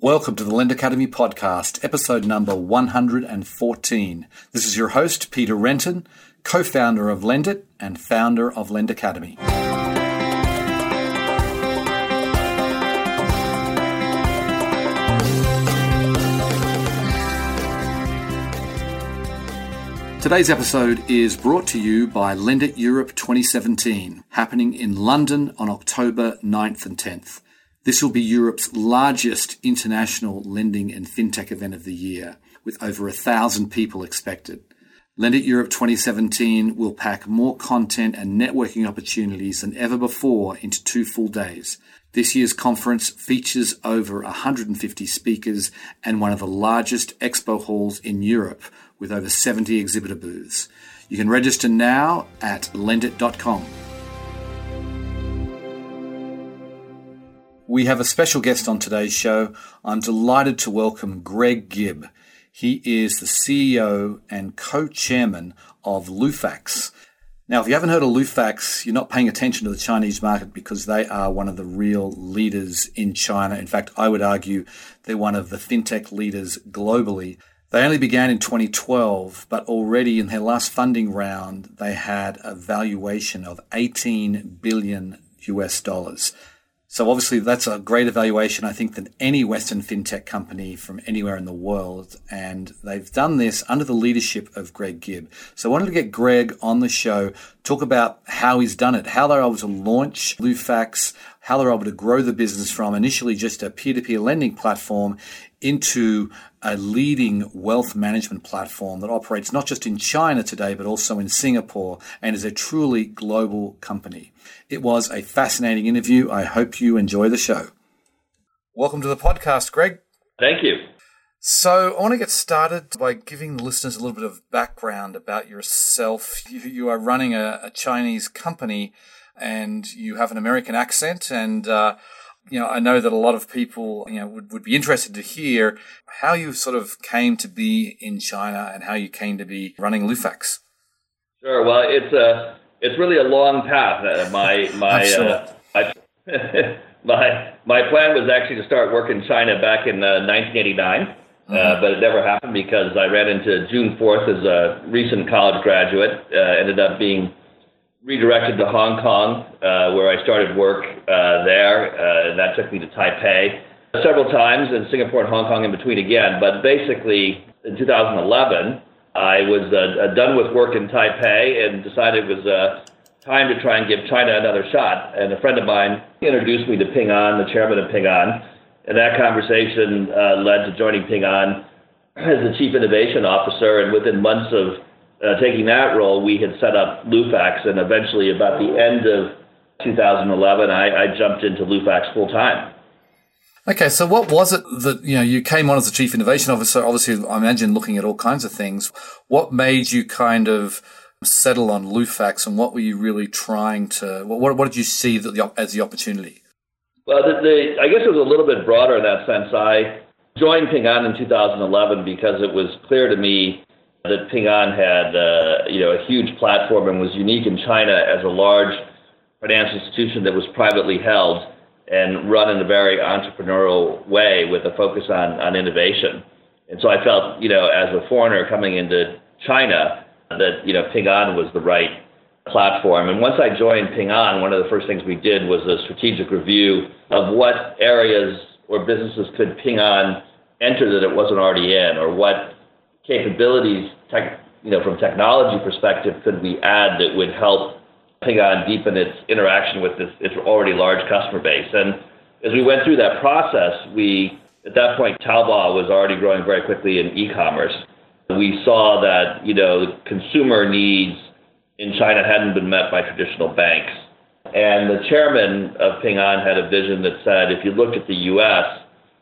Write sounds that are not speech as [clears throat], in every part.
Welcome to the Lend Academy podcast, episode number 114. This is your host, Peter Renton, co founder of Lendit and founder of Lend Academy. Today's episode is brought to you by Lendit Europe 2017, happening in London on October 9th and 10th. This will be Europe's largest international lending and fintech event of the year, with over a thousand people expected. Lendit Europe 2017 will pack more content and networking opportunities than ever before into two full days. This year's conference features over 150 speakers and one of the largest expo halls in Europe with over 70 exhibitor booths. You can register now at lendit.com. We have a special guest on today's show. I'm delighted to welcome Greg Gibb. He is the CEO and co chairman of Lufax. Now, if you haven't heard of Lufax, you're not paying attention to the Chinese market because they are one of the real leaders in China. In fact, I would argue they're one of the fintech leaders globally. They only began in 2012, but already in their last funding round, they had a valuation of 18 billion US dollars. So obviously that's a great evaluation, I think, than any Western fintech company from anywhere in the world. And they've done this under the leadership of Greg Gibb. So I wanted to get Greg on the show, talk about how he's done it, how they're able to launch Lufax, how they're able to grow the business from initially just a peer-to-peer lending platform into a leading wealth management platform that operates not just in China today, but also in Singapore and is a truly global company. It was a fascinating interview. I hope you enjoy the show. Welcome to the podcast, Greg. Thank you. So, I want to get started by giving the listeners a little bit of background about yourself. You, you are running a, a, Chinese company and you have an American accent and uh, you know, I know that a lot of people, you know, would, would be interested to hear how you sort of came to be in China and how you came to be running Lufax. Sure. Well, it's a it's really a long path. Uh, my my sure. uh, my, [laughs] my my plan was actually to start work in China back in uh, 1989. Uh, mm-hmm. but it never happened because I ran into June 4th as a recent college graduate. Uh, ended up being redirected to Hong Kong, uh, where I started work uh, there, uh, and that took me to Taipei several times, and Singapore and Hong Kong in between again. But basically, in 2011, I was uh, uh, done with work in Taipei and decided it was uh, time to try and give China another shot. And a friend of mine introduced me to Ping An, the chairman of Ping An, and that conversation led to joining Ping An as the chief innovation officer. And within months of uh, taking that role, we had set up Lufax, and eventually, about the end of 2011, I, I jumped into Lufax full time. Okay, so what was it that you know you came on as the chief innovation officer? Obviously, I imagine looking at all kinds of things. What made you kind of settle on Lufax, and what were you really trying to? What, what did you see the, as the opportunity? Well, the, the, I guess it was a little bit broader in that sense. I joined Ping An in 2011 because it was clear to me that Ping An had uh, you know a huge platform and was unique in China as a large financial institution that was privately held and run in a very entrepreneurial way with a focus on, on innovation. And so I felt, you know, as a foreigner coming into China, that, you know, Ping An was the right platform. And once I joined Ping An, one of the first things we did was a strategic review of what areas or businesses could Ping An enter that it wasn't already in, or what capabilities, tech, you know, from technology perspective, could we add that would help Ping An deepen its interaction with this, its already large customer base? And as we went through that process, we at that point Taobao was already growing very quickly in e-commerce. We saw that you know consumer needs in China hadn't been met by traditional banks. And the chairman of Ping An had a vision that said, if you looked at the U.S.,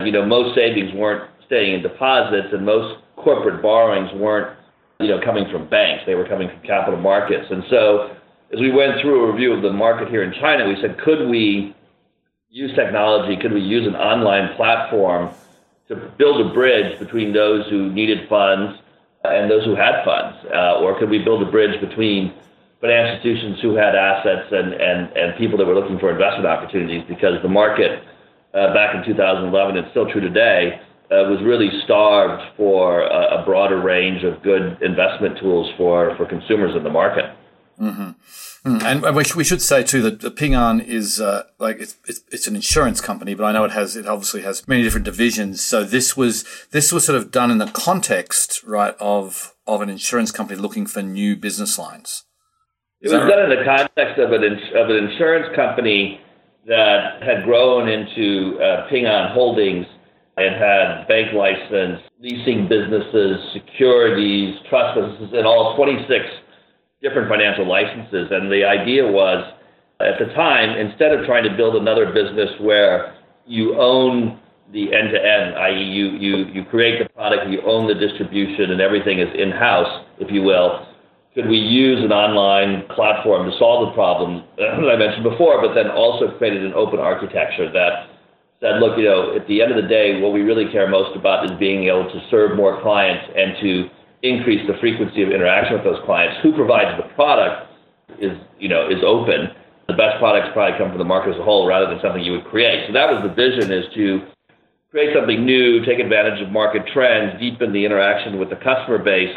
you know, most savings weren't staying in deposits, and most corporate borrowings weren't, you know, coming from banks. They were coming from capital markets. And so as we went through a review of the market here in China, we said, could we use technology? Could we use an online platform to build a bridge between those who needed funds and those who had funds? Uh, or could we build a bridge between financial institutions who had assets and, and, and people that were looking for investment opportunities because the market uh, back in 2011, it's still true today, uh, was really starved for a, a, broader range of good investment tools for, for consumers in the market. Mm-hmm. Mm. And we, we should say too that Ping An is uh, like it's, it's, it's an insurance company, but I know it has it obviously has many different divisions. So this was this was sort of done in the context, right, of of an insurance company looking for new business lines. Is it was done in the context of an of an insurance company that had grown into uh, Ping An Holdings and had bank license, leasing businesses, securities, trust businesses, and all 26 different financial licenses. And the idea was, at the time, instead of trying to build another business where you own the end to end, i.e., you, you, you create the product, you own the distribution, and everything is in house, if you will. Could we use an online platform to solve the problem that I mentioned before, but then also created an open architecture that said, look, you know, at the end of the day, what we really care most about is being able to serve more clients and to increase the frequency of interaction with those clients. Who provides the product is, you know, is open. The best products probably come from the market as a whole rather than something you would create. So that was the vision is to create something new, take advantage of market trends, deepen the interaction with the customer base,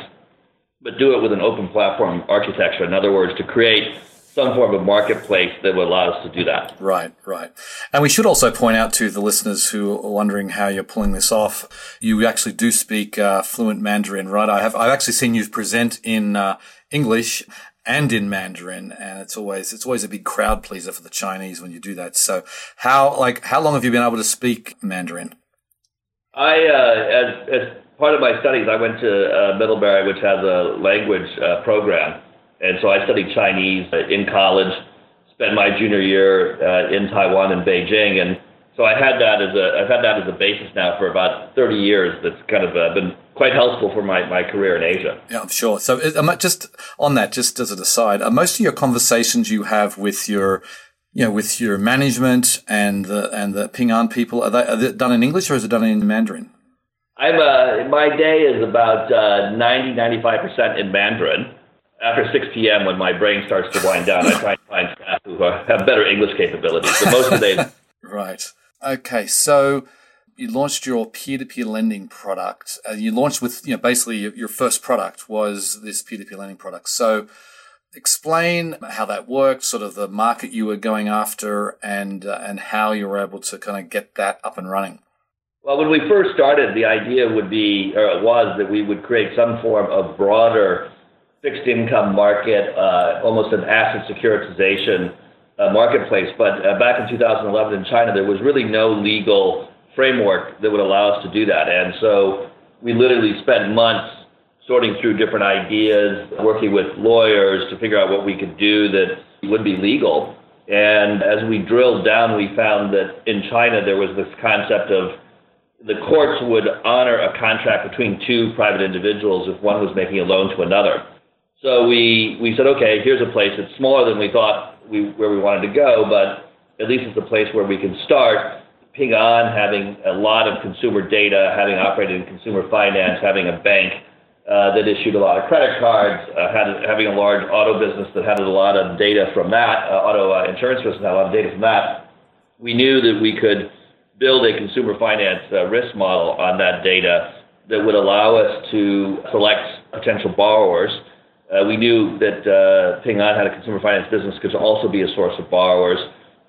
but do it with an open platform architecture. In other words, to create some form of marketplace that would allow us to do that. Right, right. And we should also point out to the listeners who are wondering how you're pulling this off, you actually do speak uh, fluent Mandarin, right? I have I've actually seen you present in uh, English and in Mandarin, and it's always it's always a big crowd pleaser for the Chinese when you do that. So, how like how long have you been able to speak Mandarin? I uh, as as part of my studies, I went to uh, Middlebury, which has a language uh, program and so I studied Chinese in college, spent my junior year uh, in Taiwan and Beijing, and so I had that as a I've had that as a basis now for about 30 years. That's kind of uh, been quite helpful for my, my career in Asia. Yeah, I'm sure. So um, just on that, just as an aside, are most of your conversations you have with your you know, with your management and the and the Ping An people, are they, are they done in English or is it done in Mandarin? I'm uh, my day is about uh, 90 95 percent in Mandarin after 6 p.m. when my brain starts to wind down, I try and find staff who have better English capabilities. But most of the [laughs] right. Okay, so you launched your peer-to-peer lending product. Uh, you launched with you know basically your first product was this peer-to-peer lending product. So explain how that worked, sort of the market you were going after, and uh, and how you were able to kind of get that up and running. Well, when we first started, the idea would be or was that we would create some form of broader fixed income market, uh, almost an asset securitization uh, marketplace. But uh, back in 2011 in China, there was really no legal framework that would allow us to do that. And so we literally spent months sorting through different ideas, working with lawyers to figure out what we could do that would be legal. And as we drilled down, we found that in China there was this concept of the courts would honor a contract between two private individuals if one was making a loan to another. So we, we said, okay, here's a place that's smaller than we thought we, where we wanted to go, but at least it's a place where we can start. Ping An having a lot of consumer data, having operated in consumer finance, having a bank uh, that issued a lot of credit cards, uh, had, having a large auto business that had a lot of data from that, uh, auto uh, insurance business had a lot of data from that. We knew that we could build a consumer finance uh, risk model on that data that would allow us to select potential borrowers we knew that uh, Ping An had a consumer finance business could also be a source of borrowers.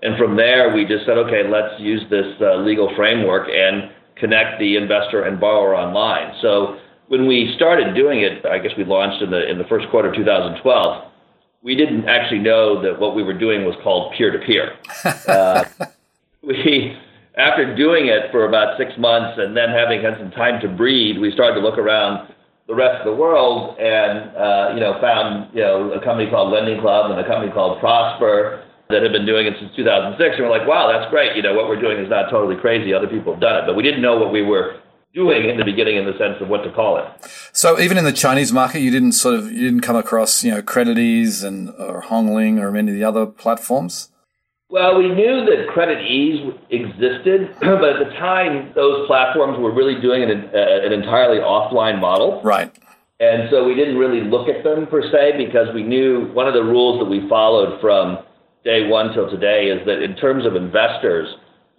And from there, we just said, okay, let's use this uh, legal framework and connect the investor and borrower online. So when we started doing it, I guess we launched in the in the first quarter of 2012. We didn't actually know that what we were doing was called peer-to-peer. [laughs] Uh, we after doing it for about six months and then having had some time to breathe, we started to look around the rest of the world and uh, you know found you know a company called Lending Club and a company called Prosper that had been doing it since 2006 and we're like wow that's great. You know what we're doing is not totally crazy. Other people have done it. But we didn't know what we were doing in the beginning in the sense of what to call it. So even in the Chinese market you didn't sort of you didn't come across you know CreditEase and or Hongling or many of the other platforms well, we knew that CreditEase existed, [clears throat] but at the time, those platforms were really doing an, uh, an entirely offline model. Right. And so we didn't really look at them per se because we knew one of the rules that we followed from day one till today is that in terms of investors,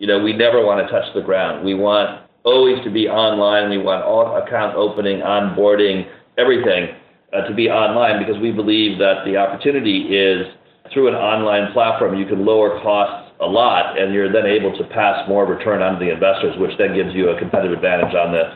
You know, we never want to touch the ground. We want always to be online. We want all account opening, onboarding, everything uh, to be online because we believe that the opportunity is through an online platform, you can lower costs a lot, and you're then able to pass more return on to the investors, which then gives you a competitive advantage on the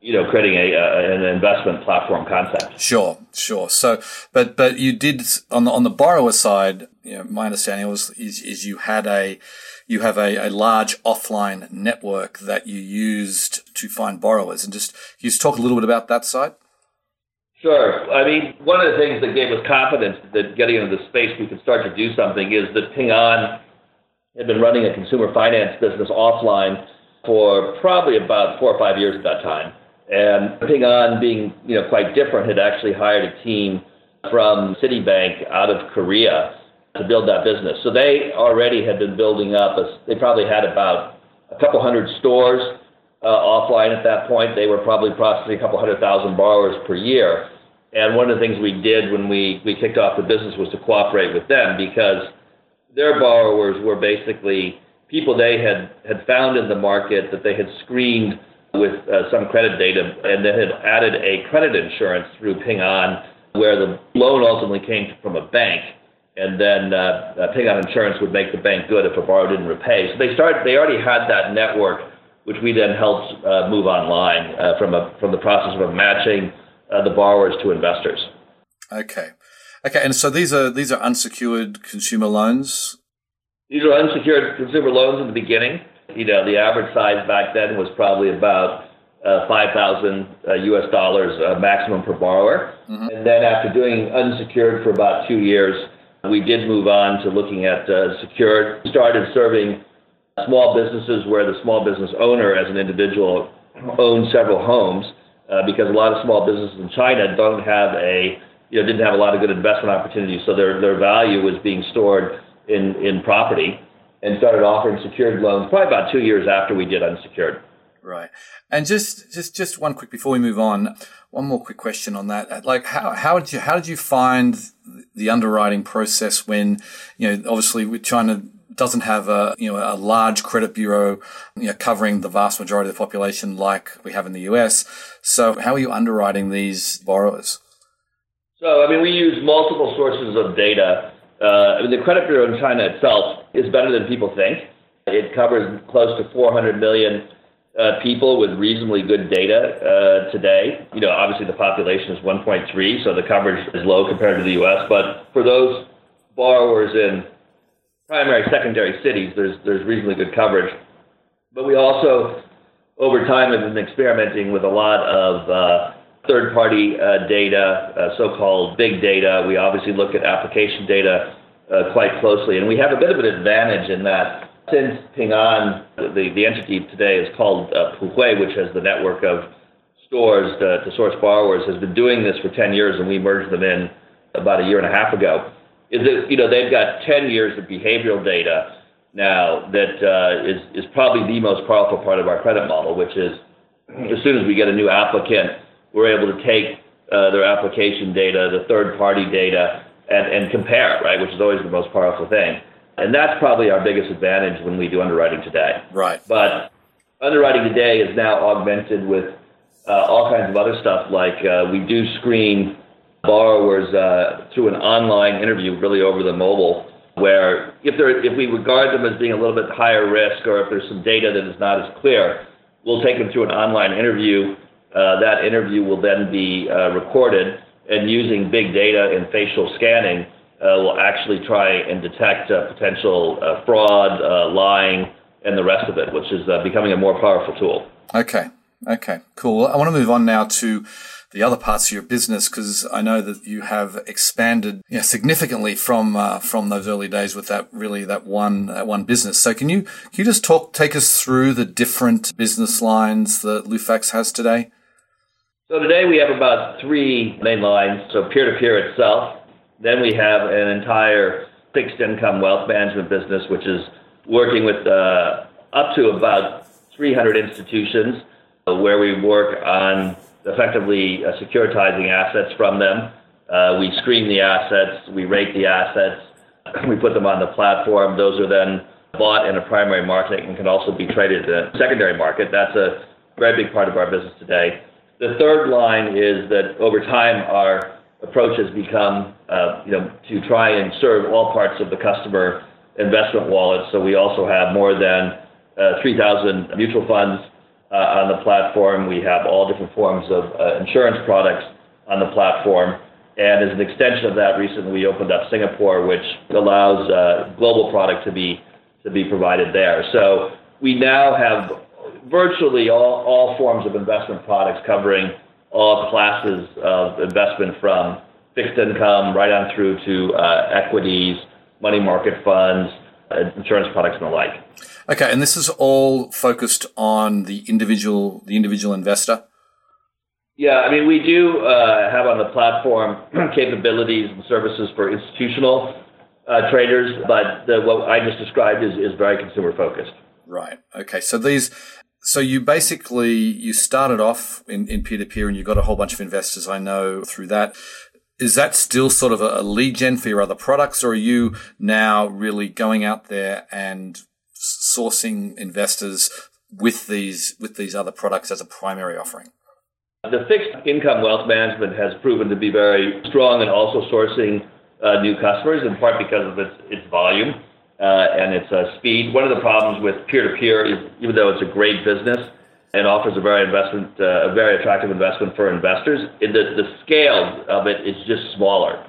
you know, creating a, an investment platform concept. Sure, sure. So, but but you did on the on the borrower side. You know, my understanding was is, is you had a you have a, a large offline network that you used to find borrowers, and just you just talk a little bit about that side. Sure. I mean, one of the things that gave us confidence that getting into the space we could start to do something is that Ping An had been running a consumer finance business offline for probably about four or five years at that time. And Ping An, being you know quite different, had actually hired a team from Citibank out of Korea to build that business. So they already had been building up. A, they probably had about a couple hundred stores uh, offline at that point. They were probably processing a couple hundred thousand borrowers per year. And one of the things we did when we, we kicked off the business was to cooperate with them because their borrowers were basically people they had, had found in the market that they had screened with uh, some credit data and then had added a credit insurance through Ping An where the loan ultimately came from a bank and then uh, uh, Ping An Insurance would make the bank good if a borrower didn't repay. So they started, they already had that network which we then helped uh, move online uh, from a from the process of matching uh, the borrowers to investors. Okay, okay, and so these are these are unsecured consumer loans. These are unsecured consumer loans in the beginning. You know, the average size back then was probably about uh, 5,000 uh, US dollars uh, maximum per borrower. Mm-hmm. And then after doing unsecured for about two years, we did move on to looking at secured. Started serving small businesses where the small business owner, as an individual, owns several homes, uh, because a lot of small businesses in China don't have a, you know, didn't have a lot of good investment opportunities, so their their value was being stored in in property, and started offering secured loans probably about two years after we did unsecured. Right, and just just just one quick before we move on, one more quick question on that. Like, how how did you how did you find the underwriting process when you know obviously trying to doesn't have a you know a large credit bureau you know, covering the vast majority of the population like we have in the US. So how are you underwriting these borrowers? So I mean, we use multiple sources of data. Uh, I mean, the credit bureau in China itself is better than people think. It covers close to 400 million uh, people with reasonably good data uh, today. You know, obviously the population is 1.3, so the coverage is low compared to the U.S. But for those borrowers in primary, secondary cities, there's there's reasonably good coverage. But we also, over time, have been experimenting with a lot of uh, third-party uh, data, uh, so-called big data. We obviously look at application data uh, quite closely, and we have a bit of an advantage in that since Ping An, the, the entity today is called uh, Puhui, which has the network of stores to, to source borrowers, has been doing this for 10 years, and we merged them in about a year and a half ago is that you know they've got 10 years of behavioral data now that uh, is is probably the most powerful part of our credit model, which is as soon as we get a new applicant, we're able to take uh, their application data, the third party data, and, and compare, right, which is always the most powerful thing. And that's probably our biggest advantage when we do underwriting today. Right. But underwriting today is now augmented with uh, all kinds of other stuff, like uh, we do screen borrowers uh, through an online interview, really over the mobile, where if, if we regard them as being a little bit higher risk or if there's some data that is not as clear, we'll take them through an online interview. Uh, that interview will then be uh, recorded, and using big data and facial scanning, uh, will actually try and detect uh, potential uh, fraud, lying, and the rest of it, which is becoming a more powerful tool. Okay. Okay. Cool. I want to move on now to the other parts of your business because I know that you have expanded you know, significantly from uh, from those early days with that really that one that one business. So can you can you just talk take us through the different business lines that Lufax has today? So today we have about three main lines. So peer to peer itself. Then we have an entire fixed income wealth management business, which is working with uh, up to about 300 institutions, uh, where we work on effectively uh, securitizing assets from them. Uh, we screen the assets, we rate the assets, [laughs] we put them on the platform. Those are then bought in a primary market and can also be traded in a secondary market. That's a very big part of our business today. The third line is that over time, our approach has become, uh, you know, to try and serve all parts of the customer investment wallet. So we also have more than uh, 3,000 mutual funds on the platform. We have all different forms of uh, insurance products on the platform. And as an extension of that, recently we opened up Singapore, which allows uh, global product to be to be provided there. So we now have virtually all, all forms of investment products covering all classes of investment from fixed income right on through to uh, equities, money market funds, uh, insurance products, and the like. Okay, and this is all focused on the individual, the individual investor. Yeah, I mean, we do uh, have on the platform [clears throat] capabilities and services for institutional uh, traders, but the, what I just described is, is very consumer focused. Right. Okay. So these so you basically you started off in, in peer-to-peer and you got a whole bunch of investors I know through that. Is that still sort of a, lead gen for your other products or are you now really going out there and sourcing investors with these with these other products as a primary offering? The fixed income wealth management has proven to be very strong and also sourcing uh, new customers in part because of its, its volume uh, and its uh, speed. One of the problems with peer-to-peer is, even though it's a great business and offers a very investment, uh, a very attractive investment for investors, the, the scale of it is just smaller.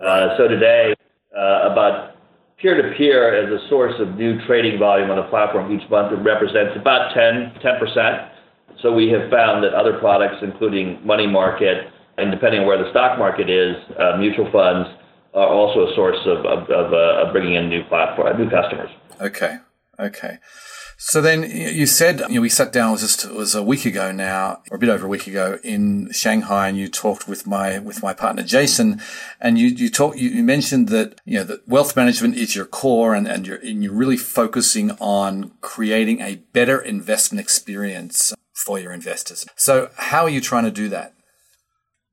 Uh, so today, uh, about peer-to-peer as a source of new trading volume on the platform each month, it represents about 10, 10%. So we have found that other products, including money market, and depending on where the stock market is, uh, mutual funds, are also a source of, of, of, uh, of bringing in new platform, new customers. Okay. Okay. So then you said you know, we sat down. Was just it was a week ago now, or a bit over a week ago, in Shanghai, and you talked with my with my partner Jason, and you you talked you, you mentioned that you know that wealth management is your core, and and you're and you're really focusing on creating a better investment experience for your investors. So how are you trying to do that?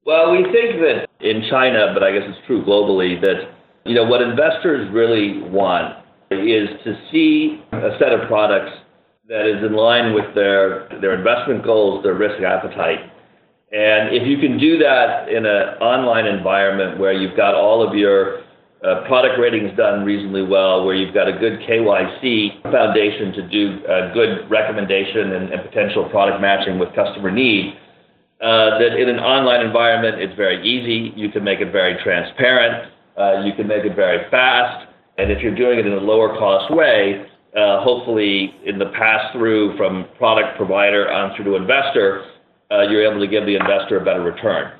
Well, we think that in China, but I guess it's true globally, that you know what investors really want is to see a set of products that is in line with their their investment goals, their risk appetite. And if you can do that in an online environment where you've got all of your uh, product ratings done reasonably well, where you've got a good KYC foundation to do a good recommendation and, and potential product matching with customer need, uh, that in an online environment, it's very easy. You can make it very transparent. Uh, you can make it very fast. And if you're doing it in a lower cost way, uh, hopefully in the pass through from product provider on through to investor, uh, you're able to give the investor a better return.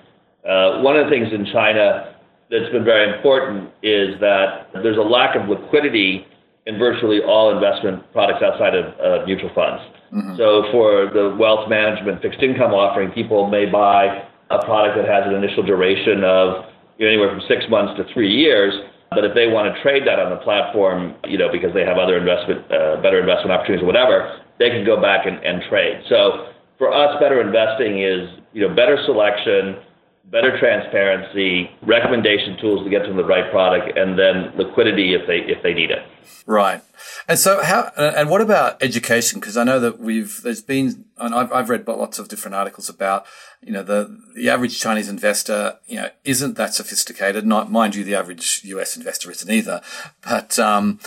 Uh, one of the things in China that's been very important is that there's a lack of liquidity in virtually all investment products outside of uh, mutual funds. Mm-hmm. So for the wealth management fixed income offering, people may buy a product that has an initial duration of you know, anywhere from six months to three years. But if they want to trade that on the platform, you know, because they have other investment, uh, better investment opportunities or whatever, they can go back and, and trade. So for us, better investing is you know better selection, better transparency, recommendation tools to get them the right product, and then liquidity if they if they need it. Right. And so how and what about education? Because I know that we've there's been and I've I've read lots of different articles about you know the the average Chinese investor you know isn't that sophisticated. Not mind you, the average US investor isn't either, but um,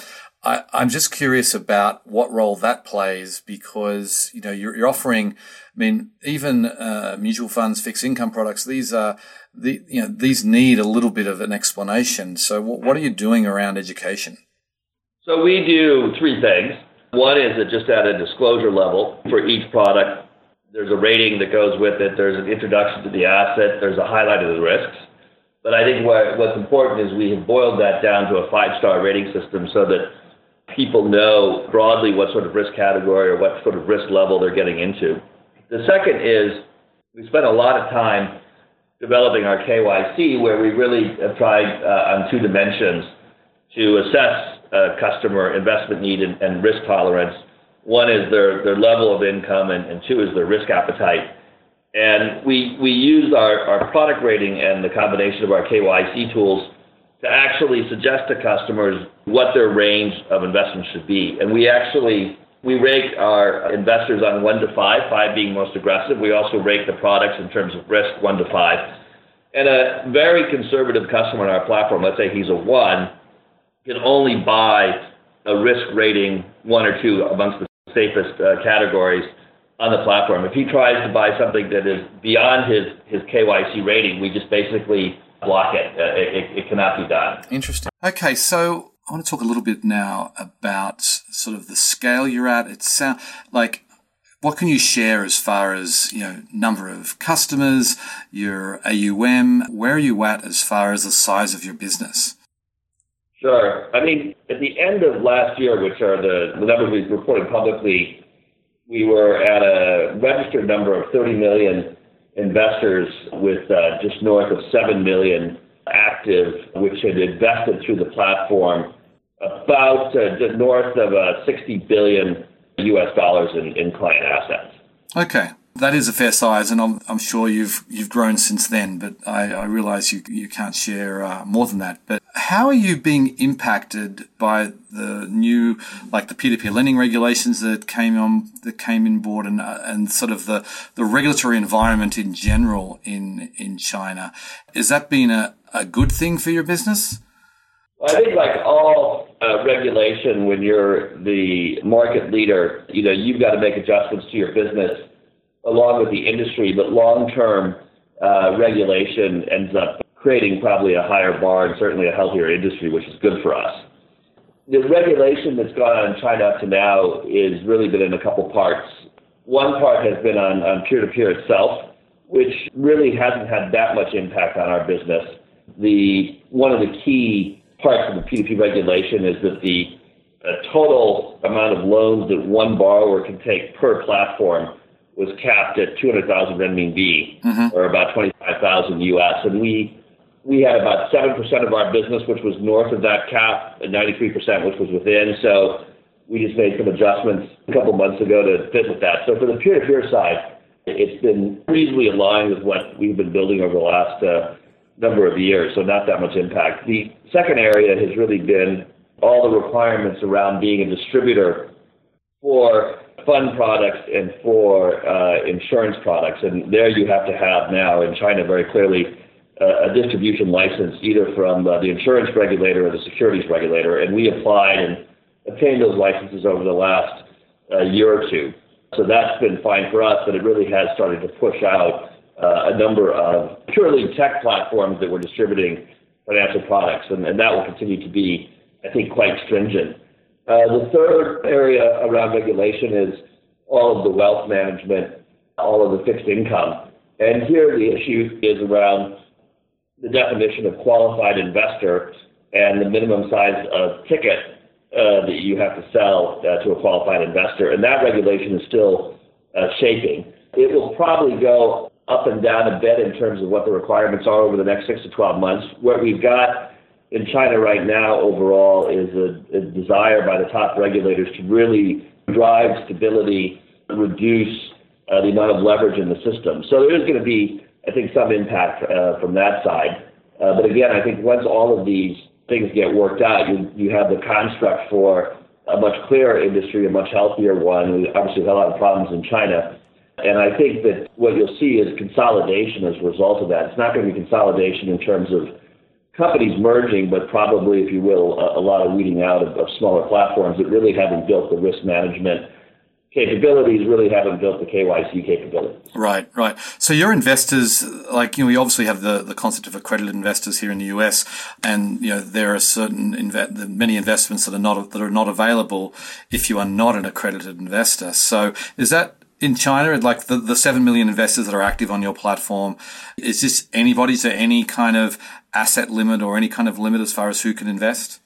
I, I'm just curious about what role that plays because you know you're, you're offering. I mean, even uh, mutual funds, fixed income products. These are the you know these need a little bit of an explanation. So, what, what are you doing around education? So we do three things. One is that just at a disclosure level for each product, there's a rating that goes with it. There's an introduction to the asset. There's a highlight of the risks. But I think what, what's important is we have boiled that down to a five-star rating system so that people know broadly what sort of risk category or what sort of risk level they're getting into. The second is we spent a lot of time developing our KYC where we really have tried uh, on two dimensions to assess uh, customer investment need and, and, risk tolerance. One is their, their level of income, and, and two is their risk appetite. And we, we use our, our product rating and the combination of our KYC tools to actually suggest to customers what their range of investments should be. And we actually we rate our investors on one to five, five being most aggressive. We also rate the products in terms of risk, one to five. And a very conservative customer on our platform, let's say he's a one, can only buy a risk rating one or two amongst the safest uh, categories on the platform. If he tries to buy something that is beyond his, his KYC rating, we just basically block it. Uh, it, it. It cannot be done. Interesting. Okay, so I want to talk a little bit now about sort of the scale you're at. It sound like what can you share as far as you know number of customers, your AUM? Where are you at as far as the size of your business? Sure. I mean, at the end of last year, which are the, the numbers we've reported publicly, we were at a registered number of 30 million investors with uh, just north of 7 million active, which had invested through the platform about uh, north of uh, 60 billion US dollars in, in client assets. Okay. That is a fair size, and I'm, I'm sure you've you've grown since then. But I, I realize you you can't share uh, more than that. But how are you being impacted by the new, like the peer-to-peer lending regulations that came on that came in board, and uh, and sort of the the regulatory environment in general in in China? Is that been a, a good thing for your business? I think, like all uh, regulation, when you're the market leader, you know you've got to make adjustments to your business along with the industry, but long-term uh, regulation ends up creating probably a higher bar and certainly a healthier industry, which is good for us. The regulation that's gone on in China up to now is really been in a couple parts. One part has been on, on peer-to-peer itself, which really hasn't had that much impact on our business. The one of the key parts of the P2P regulation is that the uh, total amount of loans that one borrower can take per platform was capped at 200,000 renminbi, mm-hmm. or about 25,000 US, and we we had about seven percent of our business which was north of that cap, and 93 percent which was within. So we just made some adjustments a couple months ago to fit with that. So for the peer-to-peer side, it's been reasonably aligned with what we've been building over the last uh, number of years, so not that much impact. The second area has really been all the requirements around being a distributor for fund products and for uh, insurance products. And there you have to have now in China very clearly uh, a distribution license either from uh, the insurance regulator or the securities regulator. And we applied and obtained those licenses over the last uh, year or two. So that's been fine for us, but it really has started to push out uh, a number of purely tech platforms that were distributing financial products. And, and that will continue to be, I think, quite stringent. Uh, the third area around regulation is all of the wealth management, all of the fixed income. And here the issue is around the definition of qualified investor and the minimum size of ticket uh, that you have to sell uh, to a qualified investor. And that regulation is still uh, shaping. It will probably go up and down a bit in terms of what the requirements are over the next six to 12 months. What we've got in China right now overall is a, a desire by the top regulators to really drive stability, reduce uh, the amount of leverage in the system. So there is going to be, I think, some impact uh, from that side. Uh, but again, I think once all of these things get worked out, you, you have the construct for a much clearer industry, a much healthier one. We obviously have a lot of problems in China. And I think that what you'll see is consolidation as a result of that. It's not going to be consolidation in terms of companies merging, but probably, if you will, a, a lot of weeding out of, of smaller platforms that really haven't built the risk management capabilities really haven't built the KYC capabilities. Right, right. So your investors, like you know, we obviously have the, the concept of accredited investors here in the US, and you know there are certain inve- many investments that are not that are not available if you are not an accredited investor. So is that in China, like the, the 7 million investors that are active on your platform, is this anybody? Is there any kind of asset limit or any kind of limit as far as who can invest?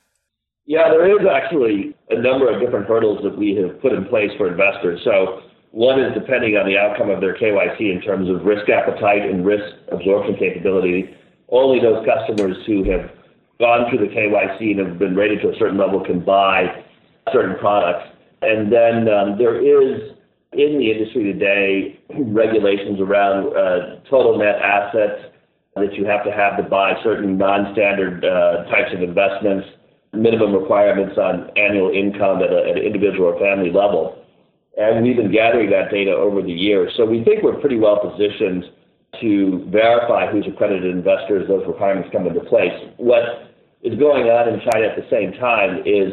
Yeah, there is actually a number of different hurdles that we have put in place for investors. So one is depending on the outcome of their KYC in terms of risk appetite and risk absorption capability. Only those customers who have gone through the KYC and have been rated to a certain level can buy certain products. And then um, there is in the industry today regulations around uh, total net assets that you have to have to buy certain non-standard uh, types of investments, minimum requirements on annual income at, a, at an individual or family level. And we've been gathering that data over the years. So we think we're pretty well positioned to verify who's accredited investors, those requirements come into place. What is going on in China at the same time is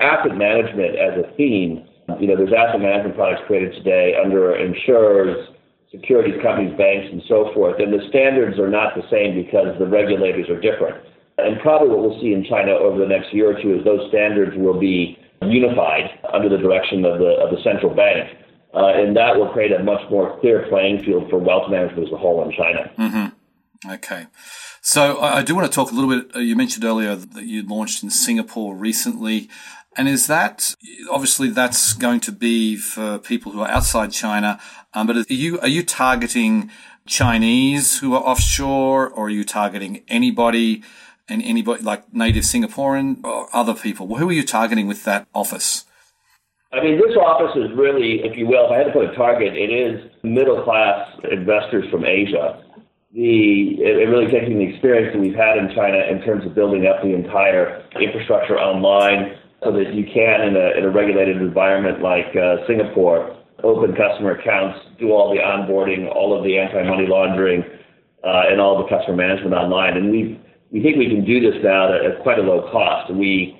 asset management as a theme. You know, there's asset management products created today under insurers, securities companies, banks, and so forth. And the standards are not the same because the regulators are different. And probably what we'll see in China over the next year or two is those standards will be unified under the direction of the, of the central bank. Uh, and that will create a much more clear playing field for wealth management as a whole in China. Mm-hmm. Okay. So I do want to talk a little bit. Uh, you mentioned earlier that you launched in Singapore recently. And is that obviously that's going to be for people who are outside China? Um, but are you are you targeting Chinese who are offshore, or are you targeting anybody and anybody like native Singaporean or other people? Who are you targeting with that office? I mean, this office is really, if you will, if I had to put a target, it is middle class investors from Asia. The it really taking the experience that we've had in China in terms of building up the entire infrastructure online, so that you can, in a in a regulated environment like uh, Singapore, open customer accounts, do all the onboarding, all of the anti-money laundering, uh, and all the customer management online. And we we think we can do this now at, at quite a low cost. We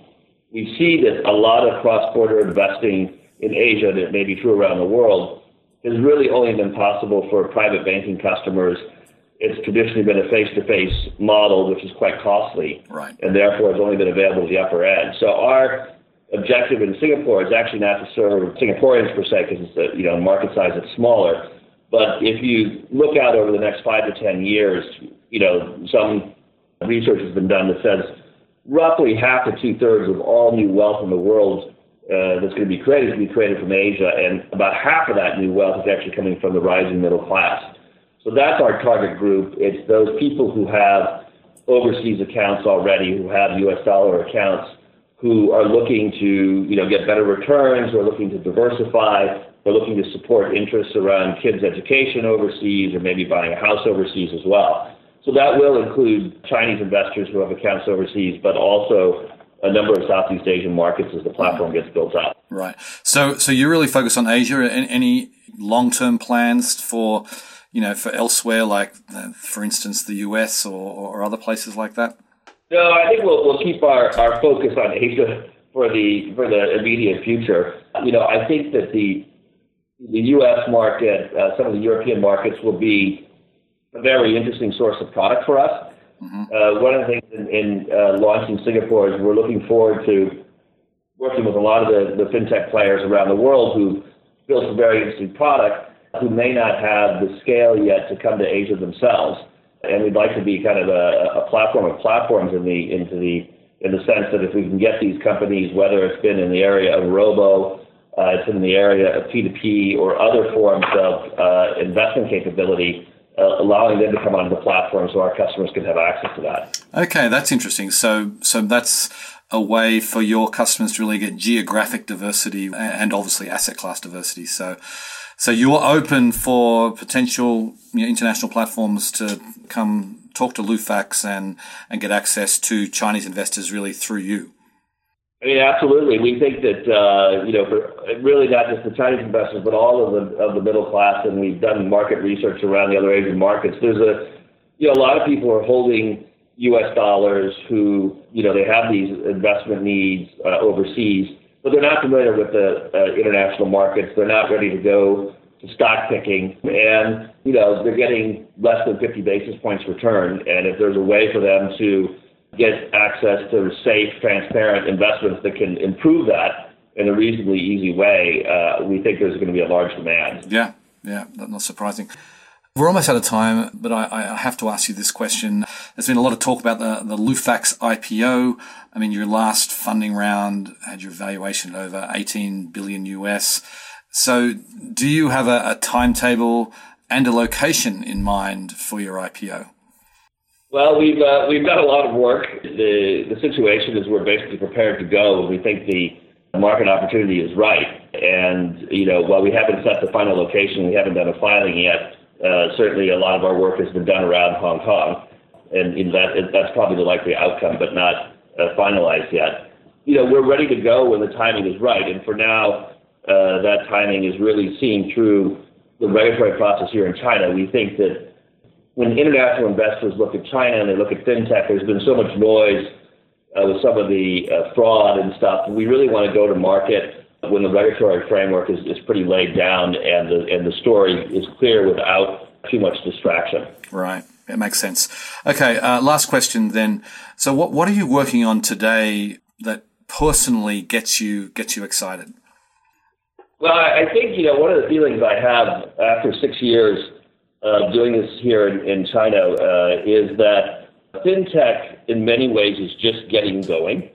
we see that a lot of cross-border investing in Asia, that may be true around the world, has really only been possible for private banking customers. It's traditionally been a face-to-face model, which is quite costly, right. and therefore has only been available at the upper end. So our objective in Singapore is actually not to serve Singaporeans per se, because it's you know market size is smaller. But if you look out over the next five to ten years, you know some research has been done that says roughly half to two thirds of all new wealth in the world uh, that's going to be created is going to be created from Asia, and about half of that new wealth is actually coming from the rising middle class. So that's our target group. It's those people who have overseas accounts already, who have U.S. dollar accounts, who are looking to you know get better returns, who are looking to diversify, who are looking to support interests around kids' education overseas, or maybe buying a house overseas as well. So that will include Chinese investors who have accounts overseas, but also a number of Southeast Asian markets as the platform gets built out. Right. So, so you really focus on Asia. Any long-term plans for, you know, for elsewhere, like uh, for instance, the US or, or other places like that? No, I think we'll we'll keep our, our focus on Asia for the for the immediate future. You know, I think that the the U.S. market, uh, some of the European markets will be a very interesting source of product for us. Mm-hmm. Uh, one of the things in, in uh, launching Singapore is we're looking forward to working with a lot of the, the fintech players around the world who built a very interesting product who may not have the scale yet to come to Asia themselves. And we'd like to be kind of a, a platform of platforms in the into the in the sense that if we can get these companies, whether it's been in the area of robo, uh, it's in the area of P2P or other forms of uh, investment capability, uh, allowing them to come onto the platform so our customers can have access to that. Okay, that's interesting. So, so that's a way for your customers to really get geographic diversity and obviously asset class diversity. So, so you're open for potential you know, international platforms to come talk to Lufax and, and get access to Chinese investors really through you. I mean, absolutely. We think that uh, you know, for really not just the Chinese investors, but all of the of the middle class, and we've done market research around the other Asian markets. There's a you know, a lot of people are holding U.S. dollars who you know they have these investment needs uh, overseas, but they're not familiar with the uh, international markets. They're not ready to go to stock picking, and you know they're getting less than 50 basis points return. And if there's a way for them to get access to safe, transparent investments that can improve that in a reasonably easy way, uh, we think there's going to be a large demand. Yeah, yeah, not surprising. We're almost out of time, but I, I, have to ask you this question. There's been a lot of talk about the, the Lufax IPO. I mean, your last funding round had your valuation at over 18 billion US. So do you have a, a timetable and a location in mind for your IPO? Well, we've uh, we've done a lot of work. The the situation is we're basically prepared to go. We think the market opportunity is right, and you know while we haven't set the final location, we haven't done a filing yet. Uh, certainly, a lot of our work has been done around Hong Kong, and in that that's probably the likely outcome, but not uh, finalized yet. You know, we're ready to go when the timing is right, and for now, uh, that timing is really seeing through the regulatory process here in China. We think that when international investors look at China and they look at fintech, there's been so much noise uh, with some of the uh, fraud and stuff. We really want to go to market when the regulatory framework is, is pretty laid down and the, and the story is clear without too much distraction. Right. It makes sense. Okay, uh, last question then. So, what what are you working on today that personally gets you gets you excited? Well, I think you know one of the feelings I have after six years of doing this here in, in China uh, is that fintech, in many ways, is just getting going.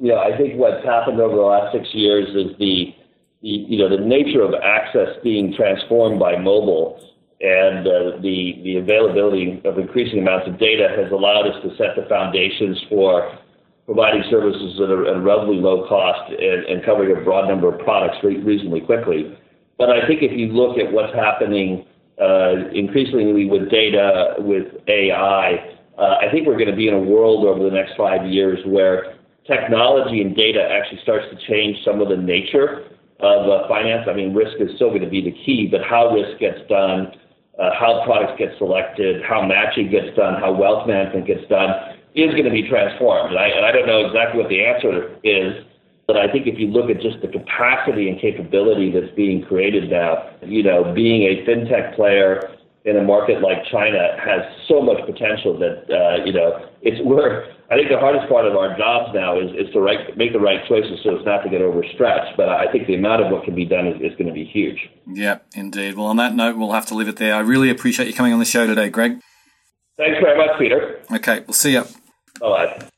You know, I think what's happened over the last six years is the, the you know the nature of access being transformed by mobile and uh, the the availability of increasing amounts of data has allowed us to set the foundations for providing services at a, at a relatively low cost and, and, covering a broad number of products re- reasonably quickly. But I think if you look at what's happening uh, increasingly with data, with AI, uh, I think we're going to be in a world over the next five years where technology and data actually starts to change some of the nature of uh, finance. I mean, risk is still going to be the key, but how risk gets done, uh, how products get selected, how matching gets done, how wealth management gets done is going to be transformed. And I, and I don't know exactly what the answer is, but I think if you look at just the capacity and capability that's being created now, you know, being a fintech player in a market like China has so much potential that uh, you know it's [laughs] we're I think the hardest part of our jobs now is, is to right, make the right choices so as not to get overstretched. But I think the amount of what can be done is, is going to be huge. Yeah, indeed. Well, on that note, we'll have to leave it there. I really appreciate you coming on the show today, Greg. Thanks very much, Peter. Okay, we'll see you. Bye.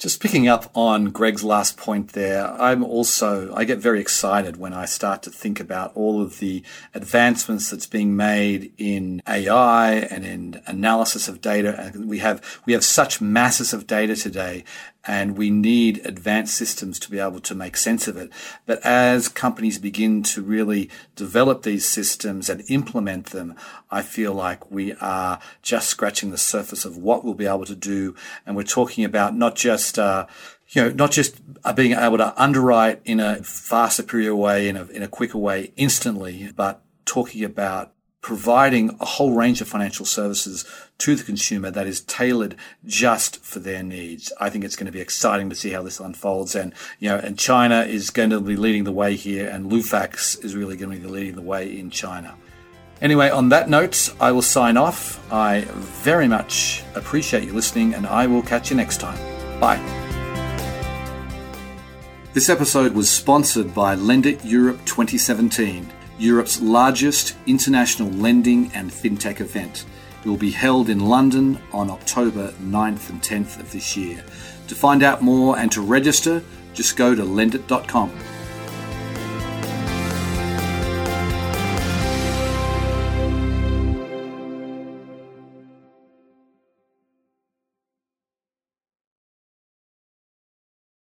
Just picking up on Greg's last point there, I'm also, I get very excited when I start to think about all of the advancements that's being made in AI and in analysis of data. And we have, we have such masses of data today and we need advanced systems to be able to make sense of it. But as companies begin to really develop these systems and implement them, I feel like we are just scratching the surface of what we'll be able to do. And we're talking about not just, uh, you know, not just being able to underwrite in a far superior way, in a, in a quicker way instantly, but talking about providing a whole range of financial services to the consumer that is tailored just for their needs. I think it's going to be exciting to see how this unfolds. And, you know, and China is going to be leading the way here and Lufax is really going to be leading the way in China. Anyway, on that note, I will sign off. I very much appreciate you listening and I will catch you next time. Bye. This episode was sponsored by Lendit Europe 2017 Europe's largest international lending and fintech event. It will be held in London on October 9th and 10th of this year. To find out more and to register, just go to lendit.com.